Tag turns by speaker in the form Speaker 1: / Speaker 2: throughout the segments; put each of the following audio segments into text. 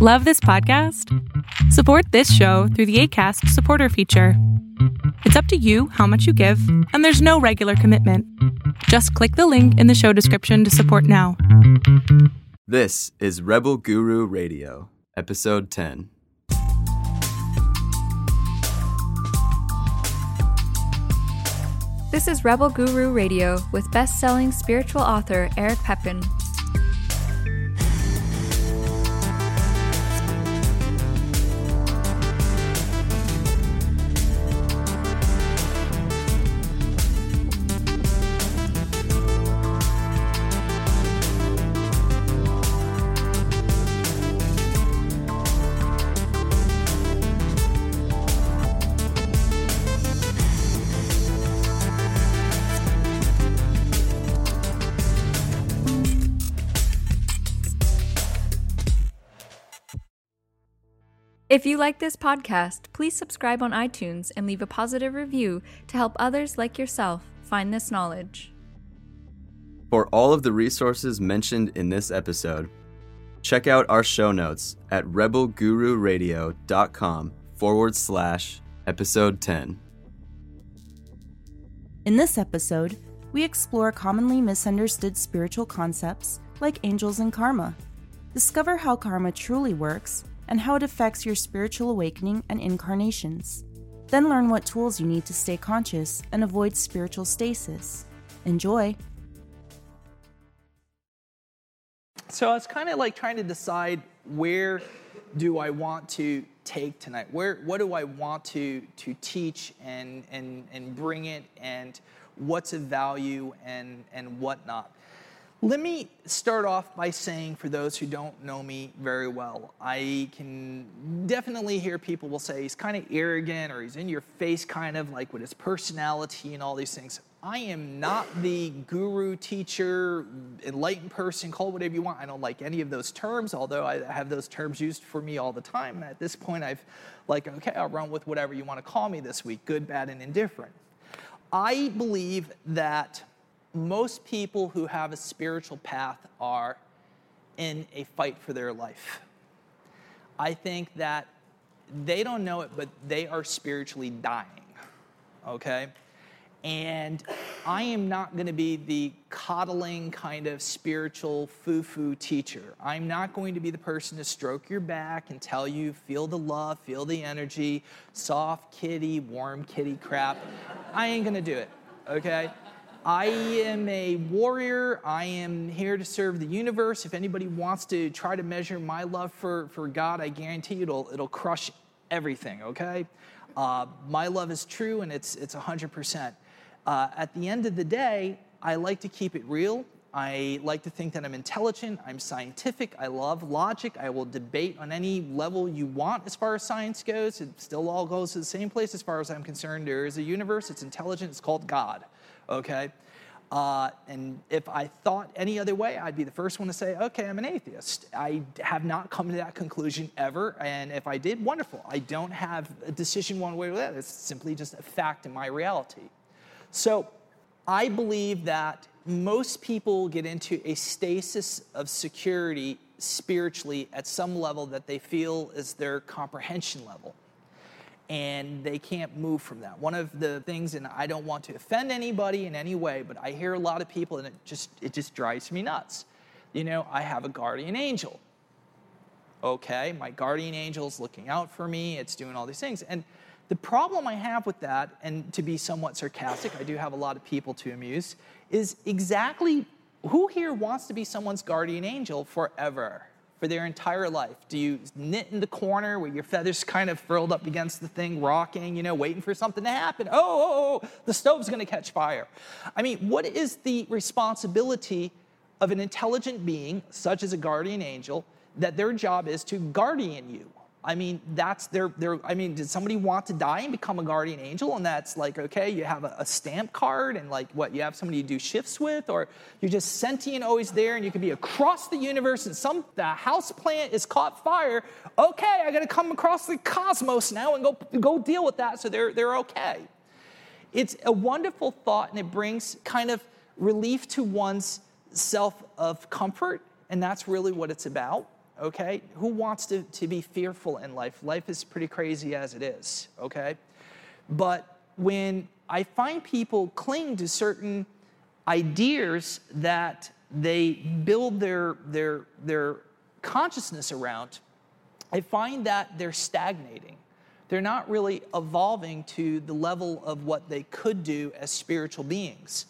Speaker 1: Love this podcast? Support this show through the ACAST supporter feature. It's up to you how much you give, and there's no regular commitment. Just click the link in the show description to support now.
Speaker 2: This is Rebel Guru Radio, Episode 10.
Speaker 3: This is Rebel Guru Radio with best selling spiritual author Eric Pepin. If you like this podcast, please subscribe on iTunes and leave a positive review to help others like yourself find this knowledge.
Speaker 2: For all of the resources mentioned in this episode, check out our show notes at rebelgururadio.com forward slash episode 10.
Speaker 4: In this episode, we explore commonly misunderstood spiritual concepts like angels and karma. Discover how karma truly works and how it affects your spiritual awakening and incarnations. Then learn what tools you need to stay conscious and avoid spiritual stasis. Enjoy!
Speaker 5: So it's kind of like trying to decide where do I want to take tonight? Where what do I want to to teach and and and bring it and what's of value and and whatnot? Let me start off by saying, for those who don't know me very well, I can definitely hear people will say he's kind of arrogant or he's in your face, kind of like with his personality and all these things. I am not the guru, teacher, enlightened person, call whatever you want. I don't like any of those terms, although I have those terms used for me all the time. At this point, I've like, okay, I'll run with whatever you want to call me this week, good, bad, and indifferent. I believe that most people who have a spiritual path are in a fight for their life. I think that they don't know it, but they are spiritually dying, okay? And I am not going to be the coddling kind of spiritual foo foo teacher. I'm not going to be the person to stroke your back and tell you, feel the love, feel the energy, soft kitty, warm kitty crap. I ain't going to do it, okay? I am a warrior. I am here to serve the universe. If anybody wants to try to measure my love for, for God, I guarantee you it'll, it'll crush everything, okay? Uh, my love is true and it's, it's 100%. Uh, at the end of the day, I like to keep it real. I like to think that I'm intelligent, I'm scientific, I love logic. I will debate on any level you want as far as science goes. It still all goes to the same place as far as I'm concerned. There is a universe, it's intelligent, it's called God okay? Uh, and if I thought any other way, I'd be the first one to say, okay, I'm an atheist. I have not come to that conclusion ever. And if I did, wonderful. I don't have a decision one way or the other. It's simply just a fact in my reality. So I believe that most people get into a stasis of security spiritually at some level that they feel is their comprehension level and they can't move from that. One of the things, and I don't want to offend anybody in any way, but I hear a lot of people, and it just it just drives me nuts. You know, I have a guardian angel. Okay, my guardian angel is looking out for me. It's doing all these things, and the problem I have with that, and to be somewhat sarcastic, I do have a lot of people to amuse, is exactly who here wants to be someone's guardian angel forever? For their entire life? Do you knit in the corner where your feathers kind of furled up against the thing, rocking, you know, waiting for something to happen? Oh, oh, oh, oh the stove's going to catch fire. I mean, what is the responsibility of an intelligent being, such as a guardian angel, that their job is to guardian you? I mean, that's their, their, I mean, did somebody want to die and become a guardian angel? And that's like, okay, you have a, a, stamp card and like what, you have somebody you do shifts with, or you're just sentient, always there, and you could be across the universe and some, the house plant is caught fire. Okay, I gotta come across the cosmos now and go, go deal with that so they're, they're okay. It's a wonderful thought and it brings kind of relief to one's self of comfort, and that's really what it's about okay? Who wants to, to be fearful in life? Life is pretty crazy as it is, okay? But when I find people cling to certain ideas that they build their, their, their consciousness around, I find that they're stagnating. They're not really evolving to the level of what they could do as spiritual beings.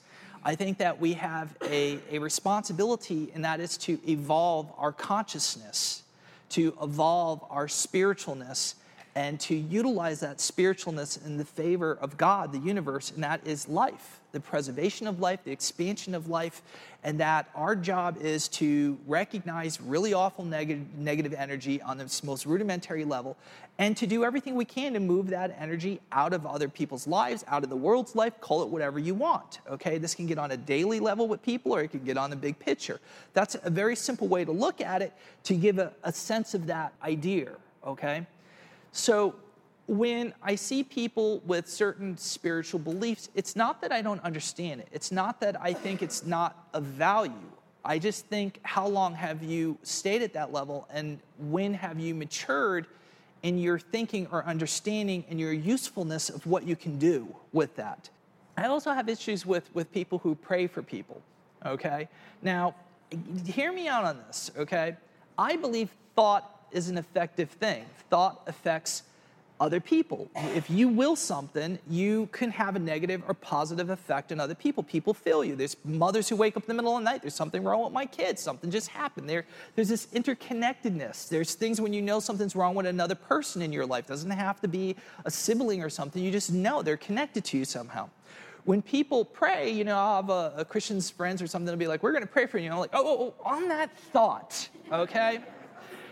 Speaker 5: I think that we have a, a responsibility, and that is to evolve our consciousness, to evolve our spiritualness, and to utilize that spiritualness in the favor of God, the universe, and that is life, the preservation of life, the expansion of life, and that our job is to recognize really awful negative, negative energy on the most rudimentary level and to do everything we can to move that energy out of other people's lives, out of the world's life, call it whatever you want. Okay, this can get on a daily level with people or it can get on the big picture. That's a very simple way to look at it to give a, a sense of that idea. Okay. So when I see people with certain spiritual beliefs, it's not that I don't understand it. It's not that I think it's not of value. I just think, how long have you stayed at that level and when have you matured in your thinking or understanding and your usefulness of what you can do with that? I also have issues with, with people who pray for people, okay? Now, hear me out on this, okay? I believe thought is an effective thing. Thought affects other people. If you will something, you can have a negative or positive effect on other people. People feel you. There's mothers who wake up in the middle of the night. There's something wrong with my kids. Something just happened. There, there's this interconnectedness. There's things when you know something's wrong with another person in your life. It doesn't have to be a sibling or something. You just know they're connected to you somehow. When people pray, you know, I'll have a, a Christian's friends or something to be like, we're going to pray for you. I'm like, oh, oh, oh, on that thought, okay?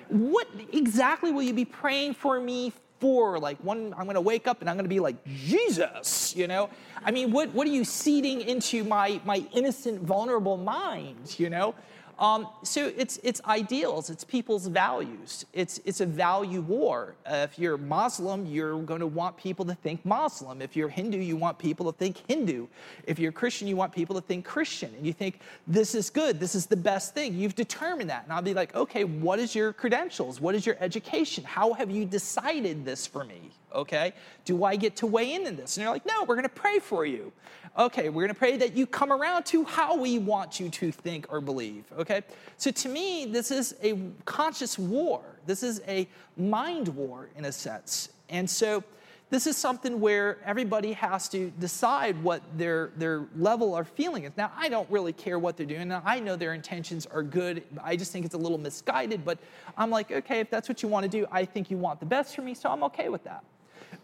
Speaker 5: what exactly will you be praying for me for? Like, one, I'm to wake up and I'm to be like, Jesus, you know? I mean, what, what are you seeding into my, my innocent, vulnerable mind, you know? Um, so it's, it's ideals, it's people's values. It's, it's a value war. Uh, if you're Muslim, you're going to want people to think Muslim. If you're Hindu, you want people to think Hindu. If you're Christian, you want people to think Christian. And you think, this is good, this is the best thing. You've determined that. And I'll be like, okay, what is your credentials? What is your education? How have you decided this for me? Okay? Do I get to weigh in in this? And they're like, no, we're to pray for you. Okay, we're to pray that you come around to how we want you to think or believe. Okay? So to me, this is a conscious war. This is a mind war in a sense. And so this is something where everybody has to decide what their, their level of feeling is. Now, I don't really care what they're doing. Now, I know their intentions are good. I just think it's a little misguided, but I'm like, okay, if that's what you want to do, I think you want the best for me, so I'm okay with that.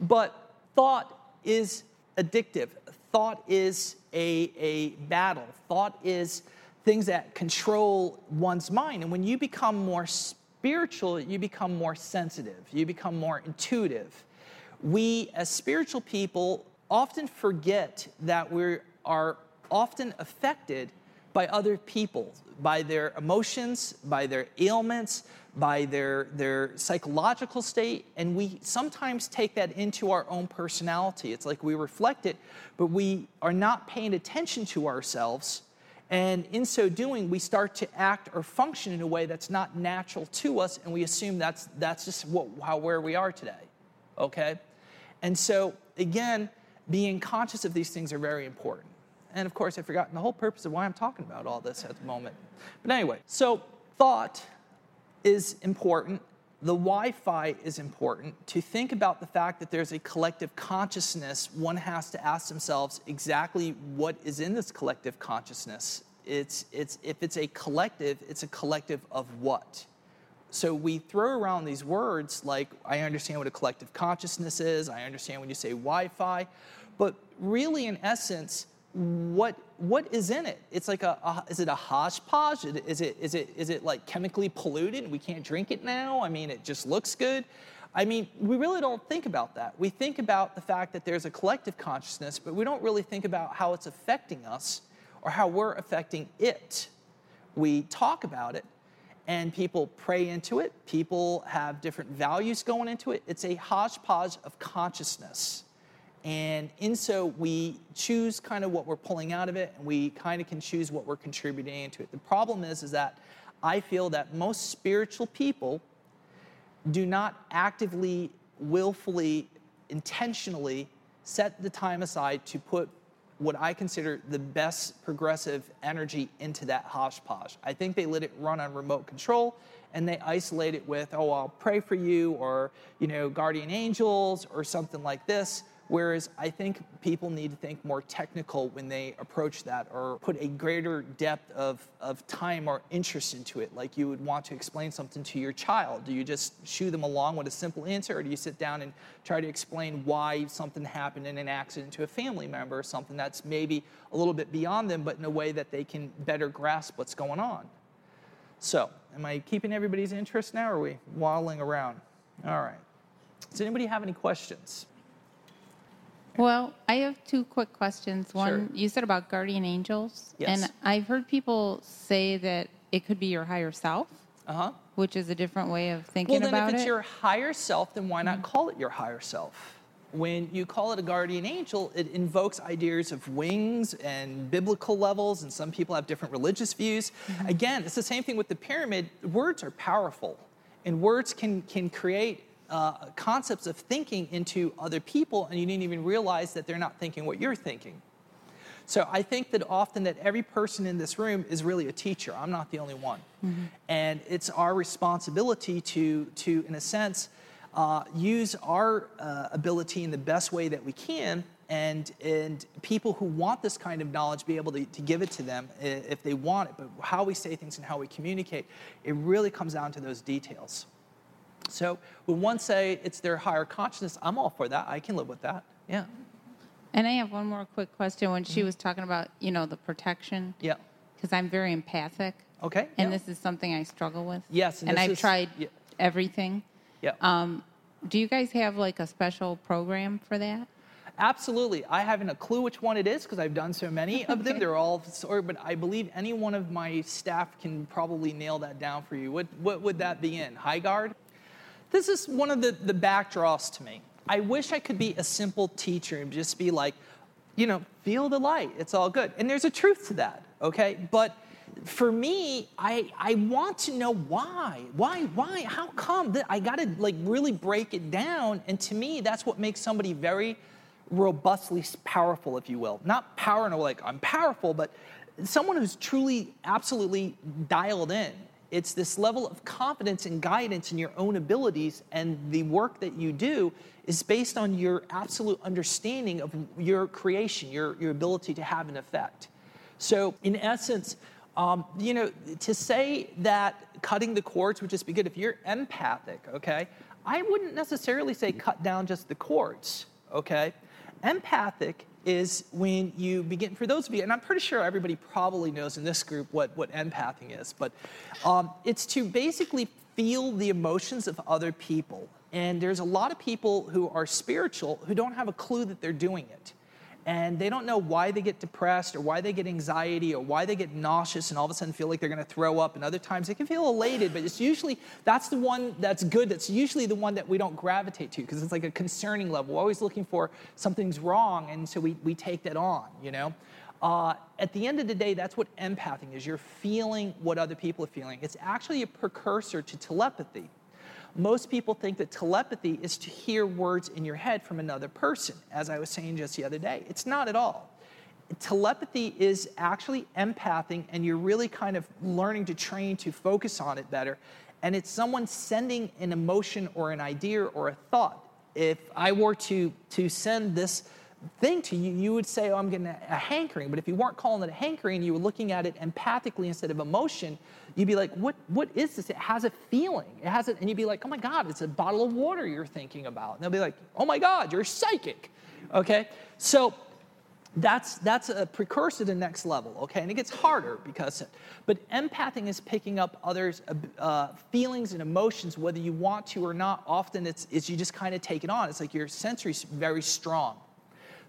Speaker 5: But thought is addictive. Thought is a, a battle. Thought is things that control one's mind. And when you become more spiritual, you become more sensitive, you become more intuitive. We, as spiritual people, often forget that we are often affected by other people, by their emotions, by their ailments, by their, their psychological state, and we sometimes take that into our own personality. It's like we reflect it, but we are not paying attention to ourselves. And in so doing, we start to act or function in a way that's not natural to us, and we assume that's, that's just what, how, where we are today. Okay? And so, again, being conscious of these things are very important. And of course, I've forgotten the whole purpose of why I'm talking about all this at the moment. But anyway, so thought is important. The Wi Fi is important. To think about the fact that there's a collective consciousness, one has to ask themselves exactly what is in this collective consciousness. It's, it's, if it's a collective, it's a collective of what? So we throw around these words like, I understand what a collective consciousness is, I understand when you say Wi Fi, but really, in essence, what what is in it? It's like a, a, is it a hodgepodge? Is it is it is it like chemically polluted? We can't drink it now. I mean, it just looks good. I mean, we really don't think about that. We think about the fact that there's a collective consciousness, but we don't really think about how it's affecting us or how we're affecting it. We talk about it, and people pray into it. People have different values going into it. It's a hodgepodge of consciousness. And in so, we choose kind of what we're pulling out of it, and we kind of can choose what we're contributing into it. The problem is, is that I feel that most spiritual people do not actively, willfully, intentionally set the time aside to put what I consider the best progressive energy into that hodgepodge. I think they let it run on remote control and they isolate it with, oh, I'll pray for you or, you know, guardian angels or something like this. Whereas I think people need to think more technical when they approach that or put a greater depth of, of time or interest into it. Like you would want to explain something to your child. Do you just shoo them along with a simple answer or do you sit down and try to explain why something happened in an accident to a family member or something that's maybe a little bit beyond them, but in a way that they can better grasp what's going on? So, am I keeping everybody's interest now or are we waddling around? All right. Does anybody have any questions?
Speaker 6: Well, I have two quick questions. One,
Speaker 5: Sure.
Speaker 6: you said about guardian angels.
Speaker 5: Yes.
Speaker 6: And I've heard people say that it could be your higher self,
Speaker 5: Uh huh.
Speaker 6: which is a different way of thinking about it.
Speaker 5: Well, then if it's
Speaker 6: it.
Speaker 5: your higher self, then why not call it your higher self? When you call it a guardian angel, it invokes ideas of wings and biblical levels, and some people have different religious views. Again, it's the same thing with the pyramid. Words are powerful, and words can, can create uh, concepts of thinking into other people, and you didn't even realize that they're not thinking what you're thinking. So I think that often that every person in this room is really a teacher. I'm not the only one, and it's our responsibility to, to in a sense, uh, use our uh, ability in the best way that we can, and and people who want this kind of knowledge be able to, to give it to them if they want it. But how we say things and how we communicate, it really comes down to those details. So when one say it's their higher consciousness, I'm all for that. I can live with that. Yeah,
Speaker 6: and I have one more quick question. When
Speaker 5: Mm-hmm.
Speaker 6: she was talking about, you know, the protection,
Speaker 5: yeah.
Speaker 6: because I'm very empathic,
Speaker 5: Okay.
Speaker 6: and
Speaker 5: yeah.
Speaker 6: this is something I struggle with.
Speaker 5: Yes, and
Speaker 6: and I've
Speaker 5: is-
Speaker 6: tried
Speaker 5: yeah.
Speaker 6: everything.
Speaker 5: yeah.
Speaker 6: Um, do you guys have like a special program for that?
Speaker 5: Absolutely. I haven't a clue which one it is because I've done so many of them. They're all sort, but I believe any one of my staff can probably nail that down for you. What, what would that be in? High guard? This is one of the, the backdrops to me. I wish I could be a simple teacher and just be like, you know, feel the light. It's all good. And there's a truth to that, okay? But for me, I, I want to know why. Why? Why? How come? That I got to like really break it down. And to me, that's what makes somebody very robustly powerful, if you will. Not power in a like I'm powerful, but someone who's truly, absolutely dialed in. It's this level of confidence and guidance in your own abilities, and the work that you do is based on your absolute understanding of your creation, your, your ability to have an effect. So, in essence, um, you know, to say that cutting the cords would just be good if you're empathic, okay? I wouldn't necessarily say cut down just the cords, okay? Empathic is when you begin, for those of you, and I'm pretty sure everybody probably knows in this group what, what empathing is, but um, it's to basically feel the emotions of other people. And there's a lot of people who are spiritual who don't have a clue that they're doing it and they don't know why they get depressed or why they get anxiety or why they get nauseous and all of a sudden feel like they're going to throw up. And other times they can feel elated but it's usually that's the one that's good. That's usually the one that we don't gravitate to because it's like a concerning level. We're always looking for something's wrong and so we, we take that on you know? Uh, at the end of the day that's what empathing is. You're feeling what other people are feeling. It's actually a precursor to telepathy most people think that telepathy is to hear words in your head from another person, as I was saying just the other day. It's not at all. Telepathy is actually empathing, and you're really kind of learning to train to focus on it better. And it's someone sending an emotion or an idea or a thought. If I were to, to send this thing to you, you would say, Oh, I'm getting a, a hankering. But if you weren't calling it a hankering, you were looking at it empathically instead of emotion, you'd be like, What, what is this? It has a feeling. It has it, and you'd be like, Oh my God, it's a bottle of water you're thinking about. And they'll be like, Oh my God, you're psychic. Okay? So that's that's a precursor to next level okay and it gets harder because but empathing is picking up others uh, feelings and emotions whether you want to or not often it's, it's you just kind of take it on it's like your sensory's very strong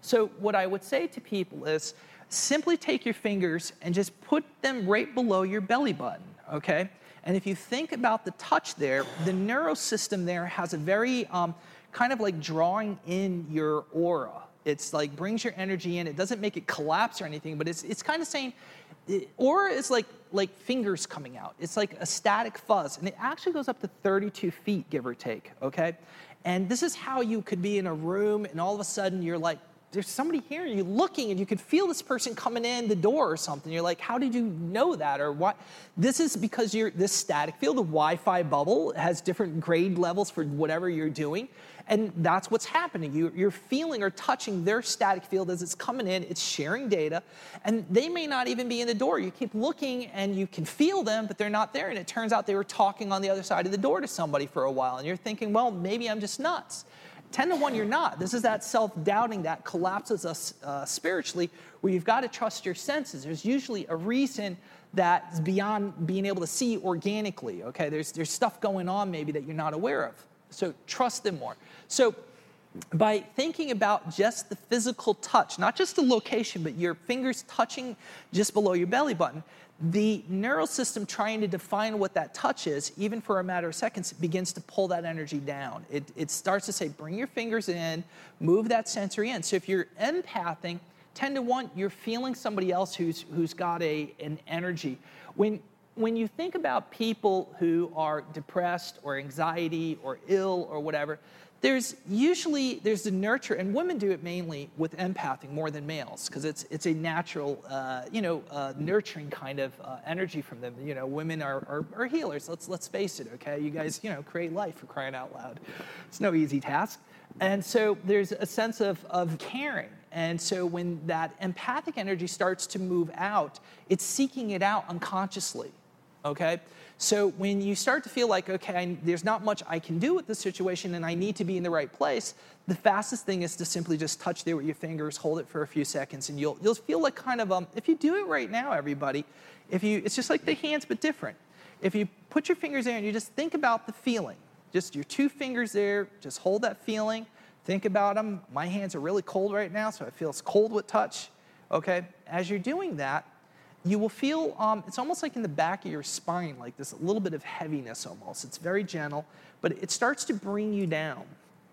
Speaker 5: so what i would say to people is simply take your fingers and just put them right below your belly button okay and if you think about the touch there the neurosystem there has a very um, kind of like drawing in your aura it's like brings your energy in. It doesn't make it collapse or anything, but it's, it's kind of saying, it- aura is like like fingers coming out. It's like a static fuzz, and it actually goes up to 32 feet, give or take. Okay, and this is how you could be in a room, and all of a sudden you're like, there's somebody here, and you're looking, and you could feel this person coming in the door or something. You're like, how did you know that, or what? This is because you're this static field, the Wi-Fi bubble has different grade levels for whatever you're doing. And that's what's happening. You, you're feeling or touching their static field as it's coming in, it's sharing data, and they may not even be in the door. You keep looking and you can feel them, but they're not there. And it turns out they were talking on the other side of the door to somebody for a while. And you're thinking, well, maybe I'm just nuts. 10 to 1, you're not. This is that self doubting that collapses us uh, spiritually, where you've got to trust your senses. There's usually a reason that's beyond being able to see organically, okay? There's, there's stuff going on maybe that you're not aware of. So trust them more. So by thinking about just the physical touch, not just the location, but your fingers touching just below your belly button, the neural system trying to define what that touch is, even for a matter of seconds, begins to pull that energy down. It, it starts to say, bring your fingers in, move that sensory in. So if you're empathing, 10 to 1, you're feeling somebody else who's, who's got a, an energy. When, when you think about people who are depressed or anxiety or ill or whatever, there's usually there's the nurture, and women do it mainly with empathing more than males because it's it's a natural, uh, you know, uh, nurturing kind of uh, energy from them. You know, women are, are, are healers. Let's let's face it. Okay, you guys, you know, create life for crying out loud. It's no easy task, and so there's a sense of of caring. And so when that empathic energy starts to move out, it's seeking it out unconsciously okay? So when you start to feel like, okay, I, there's not much I can do with this situation and I need to be in the right place, the fastest thing is to simply just touch there with your fingers, hold it for a few seconds, and you'll, you'll feel like kind of, um, if you do it right now, everybody, if you, it's just like the hands, but different. If you put your fingers there and you just think about the feeling, just your two fingers there, just hold that feeling, think about them. My hands are really cold right now, so it feels cold with touch, okay? As you're doing that, you will feel um, it's almost like in the back of your spine, like this little bit of heaviness almost. It's very gentle, but it starts to bring you down,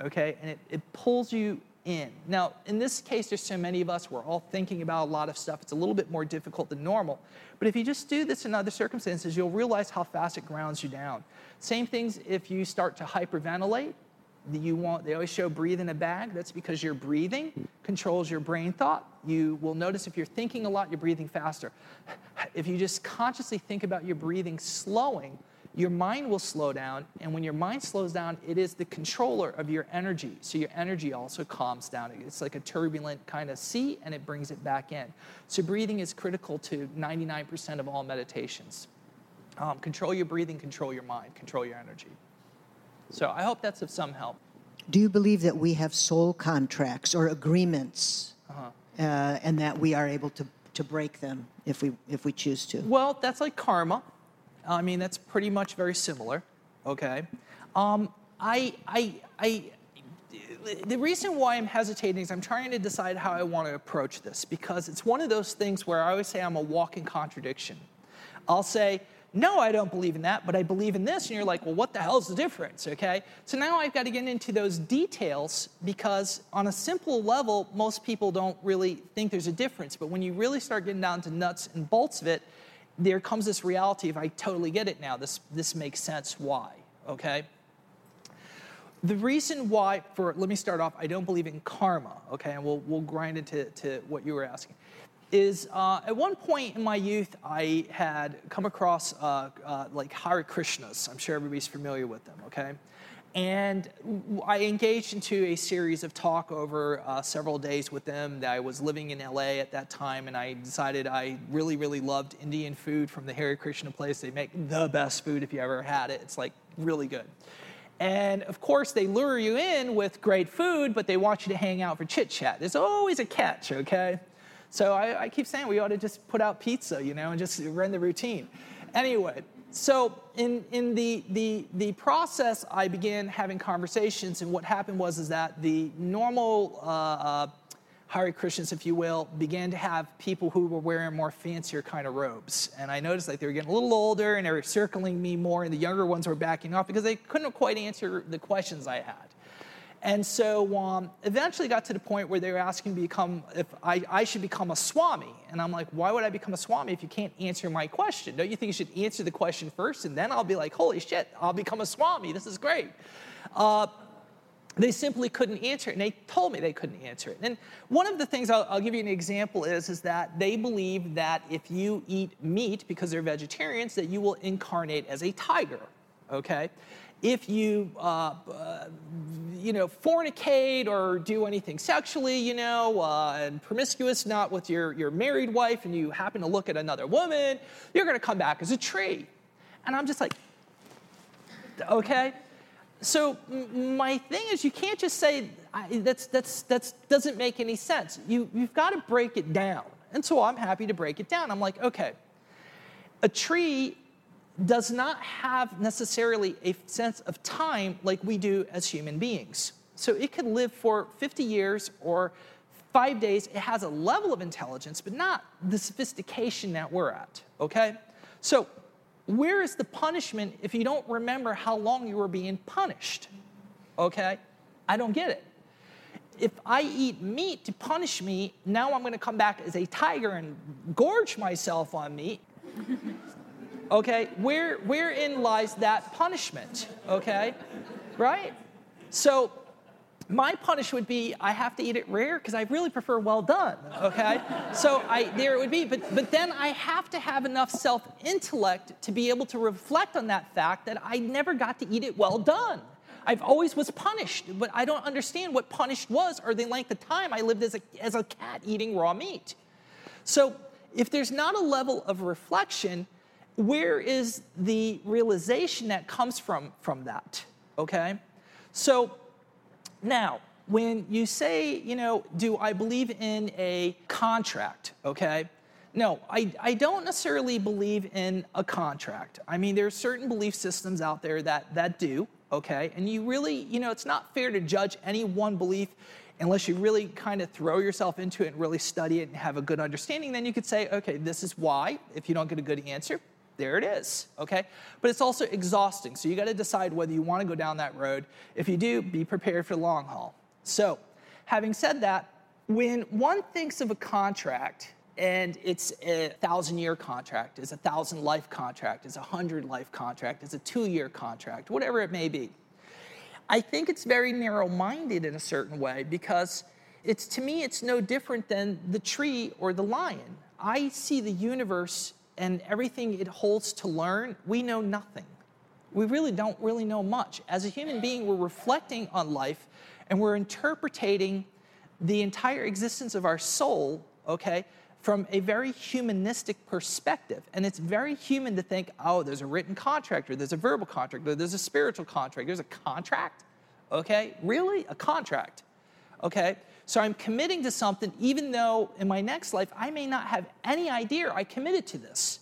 Speaker 5: okay? And it, it pulls you in. Now, in this case, there's so many of us, we're all thinking about a lot of stuff. It's a little bit more difficult than normal. But if you just do this in other circumstances, you'll realize how fast it grounds you down. Same things if you start to hyperventilate you they always show breathe in a bag. That's because your breathing controls your brain thought. You will notice if you're thinking a lot you're breathing faster. If you just consciously think about your breathing slowing your mind will slow down. And when your mind slows down it is the controller of your energy. So your energy also calms down. It's like a turbulent kind of sea and it brings it back in. So breathing is critical to 99% of all meditations. Um, control your breathing control your mind control your energy so I hope that's of some help.
Speaker 7: Do you believe that we have soul contracts or agreements,
Speaker 5: Uh-huh.
Speaker 7: uh, and that we are able to, to break them if we if we choose to?
Speaker 5: Well, that's like karma. I mean, that's pretty much very similar. Okay. Um, I, I, I, the reason why I'm hesitating is I'm trying to decide how I want to approach this because it's one of those things where I always say I'm a walking contradiction. I'll say, no, I don't believe in that, but I believe in this. And you're like, well, what the hell's the difference? Okay. So now I've got to get into those details because, on a simple level, most people don't really think there's a difference. But when you really start getting down to nuts and bolts of it, there comes this reality of I totally get it now. This, this makes sense. Why? Okay. The reason why, for let me start off, I don't believe in karma, okay, and we'll, we'll grind into to what you were asking is uh, at one point in my youth, I had come across uh, uh, like Hare Krishnas. I'm sure everybody's familiar with them, okay? And I engaged into a series of talk over uh, several days with them. I was living in LA at that time, and I decided I really, really loved Indian food from the Hare Krishna place. They make the best food if you ever had it. It's like really good. And of course, they lure you in with great food, but they want you to hang out for chit chat. There's always a catch, okay? So I, I, keep saying we ought to just put out pizza, you know, and just run the routine. Anyway, so in, in the, the, the process, I began having conversations, and what happened was is that the normal uh, uh, Krishnas, if you will, began to have people who were wearing more fancier kind of robes. And I noticed like they were getting a little older and they were circling me more, and the younger ones were backing off because they couldn't quite answer the questions I had. And so um, eventually got to the point where they were asking me become, if I, I should become a Swami. And I'm like, why would I become a Swami if you can't answer my question? Don't you think you should answer the question first and then I'll be like, holy shit, I'll become a Swami. This is great. Uh, they simply couldn't answer it, and they told me they couldn't answer it. And one of the things I'll, I'll, give you an example is, is that they believe that if you eat meat because they're vegetarians, that you will incarnate as a tiger. Okay, if you, uh, uh, you know, fornicate or do anything sexually, you know, uh, and promiscuous, not with your, your married wife, and you happen to look at another woman, you're going to come back as a tree. And I'm just like, okay. So my thing is, you can't just say that's that's that's doesn't make any sense. You you've got to break it down. And so I'm happy to break it down. I'm like, okay, a tree does not have necessarily a sense of time like we do as human beings. So it could live for 50 years or five days. It has a level of intelligence, but not the sophistication that we're at, okay? So where is the punishment if you don't remember how long you were being punished? Okay? I don't get it. If I eat meat to punish me, now I'm going to come back as a tiger and gorge myself on meat. Okay, where wherein lies that punishment? Okay, right? So my punish would be I have to eat it rare because I really prefer well done. Okay, so I there it would be, but but then I have to have enough self intellect to be able to reflect on that fact that I never got to eat it well done. I've always was punished, but I don't understand what punished was or the length of time I lived as a as a cat eating raw meat. So if there's not a level of reflection where is the realization that comes from from that okay? So now when you say you know do i believe in a contract okay? No I, I don't necessarily believe in a contract. I mean there are certain belief systems out there that that do okay? And you really you know it's not fair to judge any one belief unless you really kind of throw yourself into it and really study it and have a good understanding. Then you could say okay this is why if you don't get a good answer there it is, okay? But it's also exhausting, so you gotta decide whether you wanna go down that road. If you do, be prepared for the long haul. So, having said that, when one thinks of a contract, and it's a thousand year contract, it's a thousand life contract, it's a hundred life contract, it's a two year contract, whatever it may be. I think it's very narrow minded in a certain way because it's to me, it's no different than the tree or the lion. I see the universe and everything it holds to learn, we know nothing. We really don't really know much. As a human being, we're reflecting on life and we're interpreting the entire existence of our soul, okay, from a very humanistic perspective. And it's very human to think, oh, there's a written contract, or there's a verbal contract, or there's a spiritual contract. There's a contract, okay? Really? A contract, okay? So I'm committing to something even though in my next life I may not have any idea I committed to this.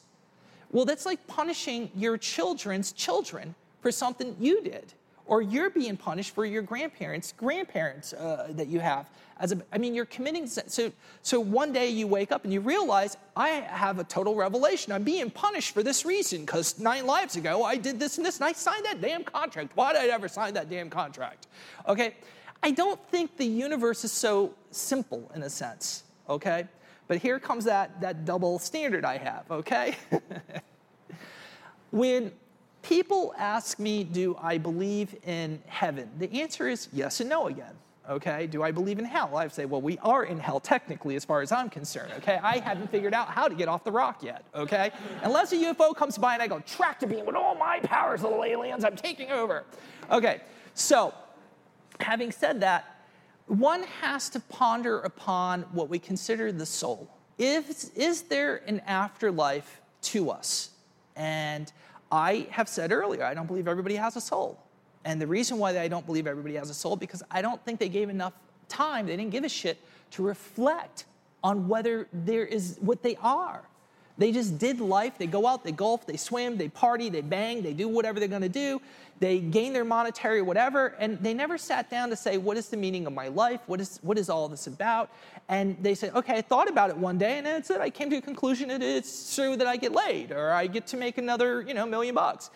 Speaker 5: Well, that's like punishing your children's children for something you did. Or you're being punished for your grandparents' grandparents uh, that you have. As a, I mean, you're committing. So, so one day you wake up and you realize I have a total revelation. I'm being punished for this reason because nine lives ago I did this and this, and I signed that damn contract. Why did I ever sign that damn contract? Okay, I don't think the universe is so simple in a sense, okay? But here comes that, that double standard I have, okay? when people ask me, do I believe in heaven? The answer is yes and no again. Okay, do I believe in hell? I say, well, we are in hell technically, as far as I'm concerned. Okay, I haven't figured out how to get off the rock yet. Okay, unless a UFO comes by and I go tractor beam with all my powers, little aliens, I'm taking over. Okay, so Having said that, one has to ponder upon what we consider the soul. Is, is there an afterlife to us? And I have said earlier, I don't believe everybody has a soul. And the reason why I don't believe everybody has a soul, because I don't think they gave enough time, they didn't give a shit to reflect on whether there is what they are. They just did life. They go out, they golf, they swim, they party, they bang, they do whatever they're going to do. They gain their monetary whatever, and they never sat down to say, what is the meaning of my life? What is, what is all this about? And they said, okay, I thought about it one day, and that's it. I came to a conclusion that it's true that I get laid, or I get to make another, you know, million bucks.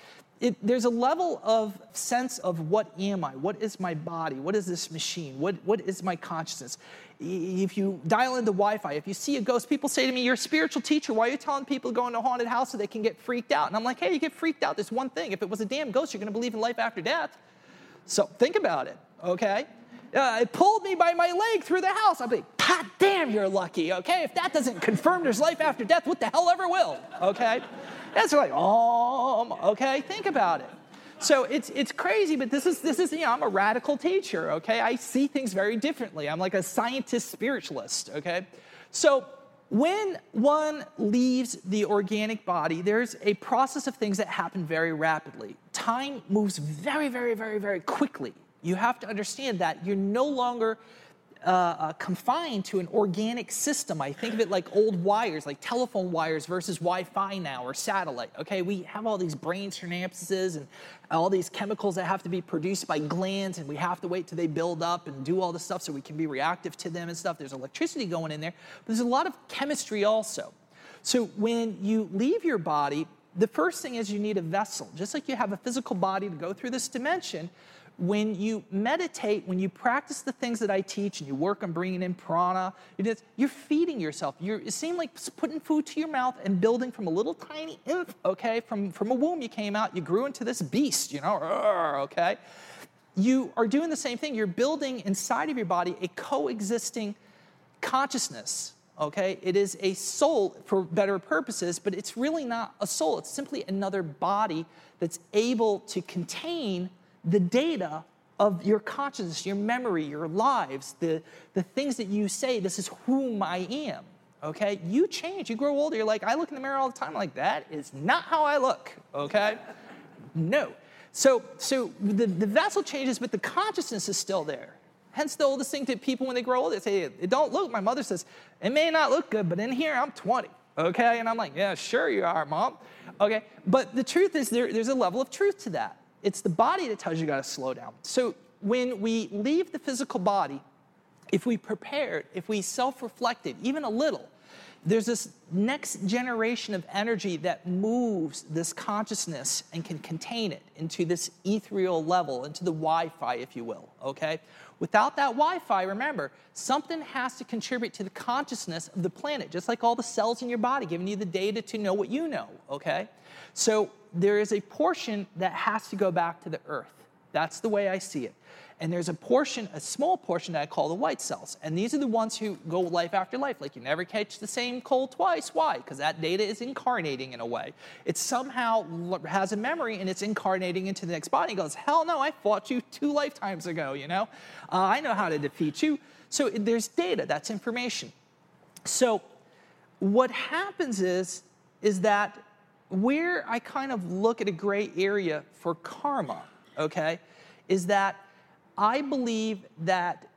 Speaker 5: It, there's a level of sense of what am I? What is my body? What is this machine? What, what is my consciousness? If you dial into Wi Fi, if you see a ghost, people say to me, You're a spiritual teacher. Why are you telling people to go into a haunted house so they can get freaked out? And I'm like, Hey, you get freaked out. There's one thing. If it was a damn ghost, you're going to believe in life after death. So think about it, okay? Uh, it pulled me by my leg through the house. I'm like, God damn, you're lucky, okay? If that doesn't confirm there's life after death, what the hell ever will, okay? That's like, oh, okay, think about it. So it's, it's crazy, but this is, this is, you know, I'm a radical teacher, okay? I see things very differently. I'm like a scientist spiritualist, okay? So when one leaves the organic body, there's a process of things that happen very rapidly. Time moves very, very, very, very quickly. You have to understand that you're no longer uh, uh, confined to an organic system. I think of it like old wires, like telephone wires versus Wi-Fi now or satellite. Okay, we have all these brain synapses and all these chemicals that have to be produced by glands, and we have to wait till they build up and do all this stuff so we can be reactive to them and stuff. There's electricity going in there, but there's a lot of chemistry also. So when you leave your body, the first thing is you need a vessel. Just like you have a physical body to go through this dimension, when you meditate, when you practice the things that I teach and you work on bringing in prana, you're feeding yourself. You're, it seems like putting food to your mouth and building from a little tiny imp, okay? From, from a womb you came out, you grew into this beast, you know, okay? You are doing the same thing. You're building inside of your body a coexisting consciousness, okay? It is a soul for better purposes, but it's really not a soul. It's simply another body that's able to contain the data of your consciousness, your memory, your lives, the, the things that you say, this is whom I am. Okay? You change, you grow older, you're like, I look in the mirror all the time, I'm like, that is not how I look. Okay? no. So, so the, the vessel changes, but the consciousness is still there. Hence the oldest thing to people when they grow older, they say, it don't look, my mother says, it may not look good, but in here I'm 20. Okay? And I'm like, yeah, sure you are, mom. Okay? But the truth is there, there's a level of truth to that. It's the body that tells you, you got to slow down. So when we leave the physical body, if we prepared, if we self reflected, even a little, there's this next generation of energy that moves this consciousness and can contain it into this ethereal level, into the Wi Fi, if you will, okay? Without that Wi Fi, remember, something has to contribute to the consciousness of the planet, just like all the cells in your body, giving you the data to know what you know, okay? So there is a portion that has to go back to the earth. That's the way I see it. And there's a portion, a small portion that I call the white cells. And these are the ones who go life after life. Like you never catch the same cold twice. Why? Because that data is incarnating in a way. It somehow has a memory and it's incarnating into the next body. It goes, hell no, I fought you two lifetimes ago, you know? Uh, I know how to defeat you. So there's data, that's information. So what happens is, is that where I kind of look at a gray area for karma, okay, is that I believe that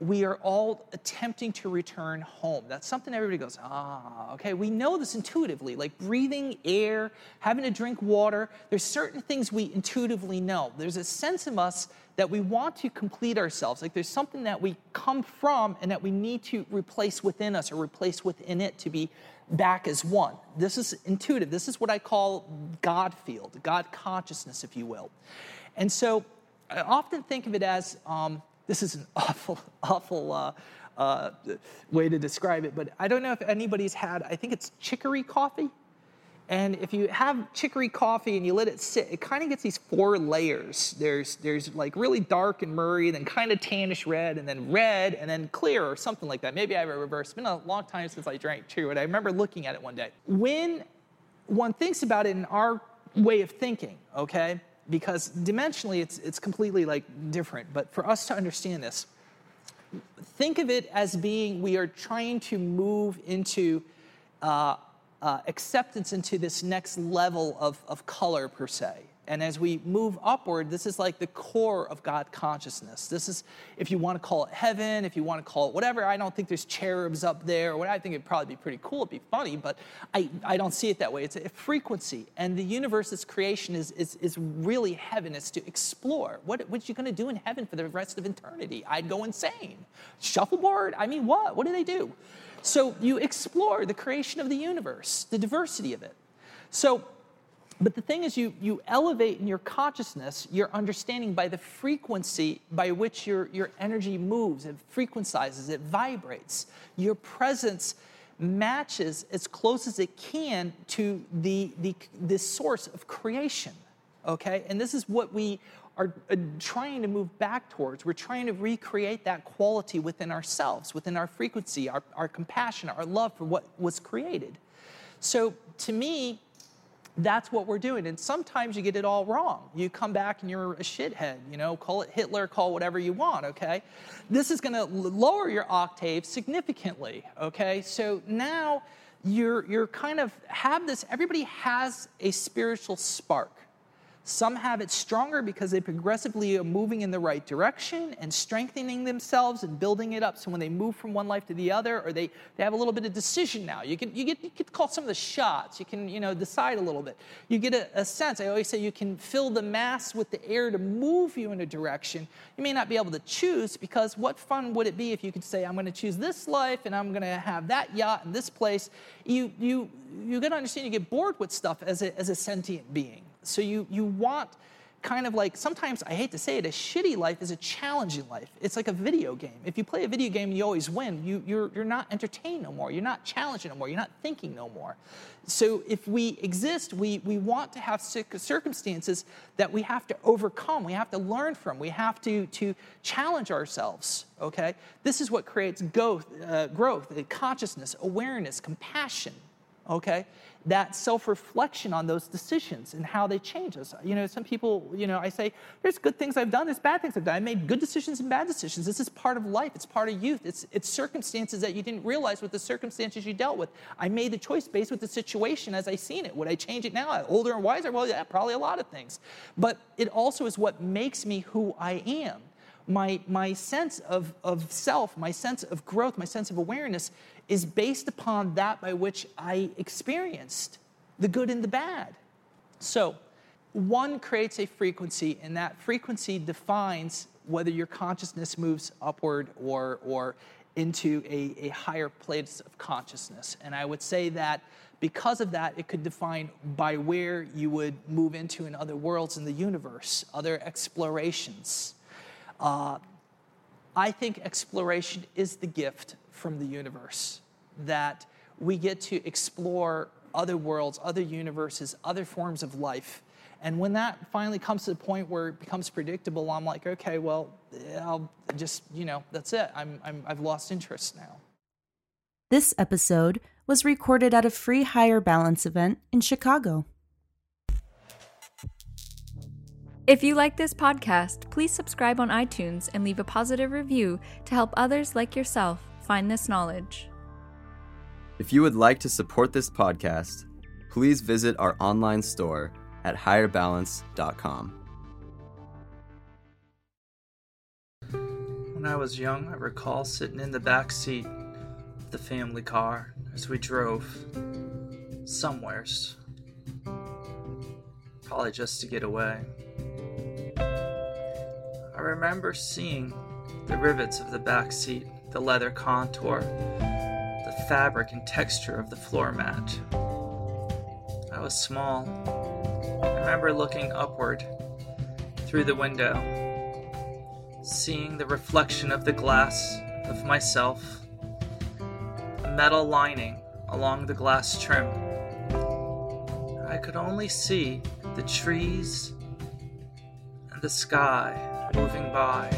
Speaker 5: we are all attempting to return home. That's something everybody goes, ah, okay. We know this intuitively, like breathing air, having to drink water. There's certain things we intuitively know. There's a sense in us that we want to complete ourselves. Like there's something that we come from and that we need to replace within us or replace within it to be back as one. This is intuitive. This is what I call God field, God consciousness, if you will. And so I often think of it as um, this is an awful, awful uh, uh, way to describe it, but I don't know if anybody's had, I think it's chicory coffee. And if you have chicory coffee and you let it sit, it kind of gets these four layers. There's, there's like really dark and murray, then kind of tannish red, and then red, and then clear, or something like that. Maybe I have a reverse. It's been a long time since I drank chicory, but I remember looking at it one day. When one thinks about it in our way of thinking, okay, because dimensionally it's, it's completely like different, but for us to understand this, think of it as being we are trying to move into uh, uh, acceptance into this next level of, of color, per se. And as we move upward, this is like the core of God consciousness. This is, if you want to call it heaven, if you want to call it whatever, I don't think there's cherubs up there. What I think it'd probably be pretty cool, it'd be funny, but I, I don't see it that way. It's a frequency. And the universe's creation is, is, is really heaven. It's to explore. What, what you going to do in heaven for the rest of eternity? I'd go insane. Shuffleboard? I mean, what? What do they do? So you explore the creation of the universe, the diversity of it. So But the thing is, you, you elevate in your consciousness your understanding by the frequency by which your, your energy moves, it frequencizes, it vibrates. Your presence matches as close as it can to the, the, the source of creation. Okay? And this is what we are uh, trying to move back towards. We're trying to recreate that quality within ourselves, within our frequency, our, our compassion, our love for what was created. So to me, that's what we're doing. And sometimes you get it all wrong. You come back and you're a shithead, you know, call it Hitler, call whatever you want, okay? This is gonna lower your octave significantly, okay? So now you're, you're kind of have this, everybody has a spiritual spark. Some have it stronger because they progressively are moving in the right direction and strengthening themselves and building it up. So when they move from one life to the other, or they, they have a little bit of decision now. You can you get you can call some of the shots. You can you know decide a little bit. You get a, a sense. I always say you can fill the mass with the air to move you in a direction. You may not be able to choose because what fun would it be if you could say I'm going to choose this life and I'm going to have that yacht in this place. You you you got to understand you get bored with stuff as a as a sentient being. So you, you want kind of like, sometimes I hate to say it, a shitty life is a challenging life. It's like a video game. If you play a video game you always win, you, you're, you're not entertained no more. You're not challenged no more. You're not thinking no more. So if we exist, we, we want to have circumstances that we have to overcome. We have to learn from. We have to, to challenge ourselves, okay? This is what creates growth, uh, growth consciousness, awareness, compassion, okay? That self reflection on those decisions and how they change us. You know, some people, you know, I say, there's good things I've done, there's bad things I've done. I made good decisions and bad decisions. This is part of life, it's part of youth, it's, it's circumstances that you didn't realize with the circumstances you dealt with. I made the choice based with the situation as I seen it. Would I change it now? Older and wiser? Well, yeah, probably a lot of things. But it also is what makes me who I am my, my sense of, of self, my sense of growth, my sense of awareness is based upon that by which I experienced the good and the bad. So, one creates a frequency, and that frequency defines whether your consciousness moves upward or, or into a, a higher place of consciousness. And I would say that because of that, it could define by where you would move into in other worlds in the universe, other explorations. Uh, I think exploration is the gift from the universe that we get to explore other worlds, other universes, other forms of life. And when that finally comes to the point where it becomes predictable, I'm like, okay, well, I'll just, you know, that's it. I'm, I'm, I've lost interest now.
Speaker 4: This episode was recorded at a free Higher Balance event in Chicago.
Speaker 3: If you like this podcast, please subscribe on iTunes and leave a positive review to help others like yourself find this knowledge.
Speaker 2: If you would like to support this podcast, please visit our online store at higherbalance.com.
Speaker 8: When I was young, I recall sitting in the back seat of the family car as we drove somewheres. Probably just to get away. I remember seeing the rivets of the back seat, the leather contour, the fabric and texture of the floor mat. I was small. I remember looking upward through the window, seeing the reflection of the glass of myself, a metal lining along the glass trim. I could only see the trees and the sky moving by.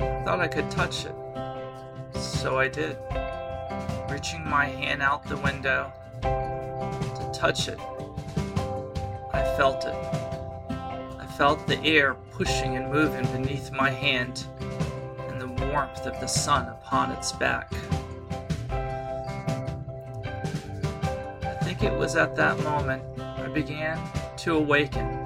Speaker 8: I thought I could touch it, so I did, reaching my hand out the window to touch it. I felt it. I felt the air pushing and moving beneath my hand and the warmth of the sun upon its back. I think it was at that moment I began to awaken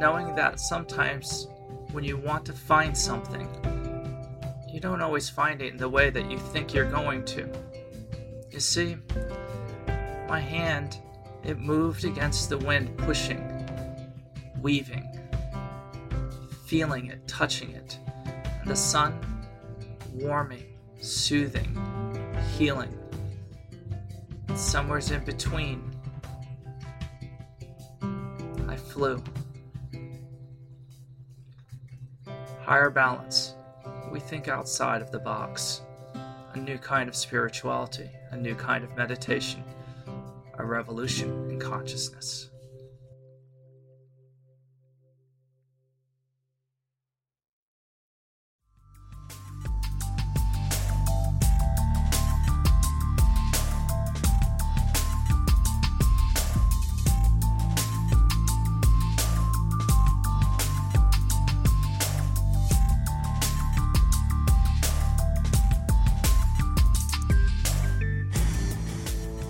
Speaker 8: knowing that sometimes when you want to find something, you don't always find it in the way that you think you're going to. You see, my hand, it moved against the wind, pushing, weaving, feeling it, touching it, and the sun warming, soothing, healing. somewhere's in between, I flew. Higher balance. We think outside of the box. A new kind of spirituality, a new kind of meditation, a revolution in consciousness.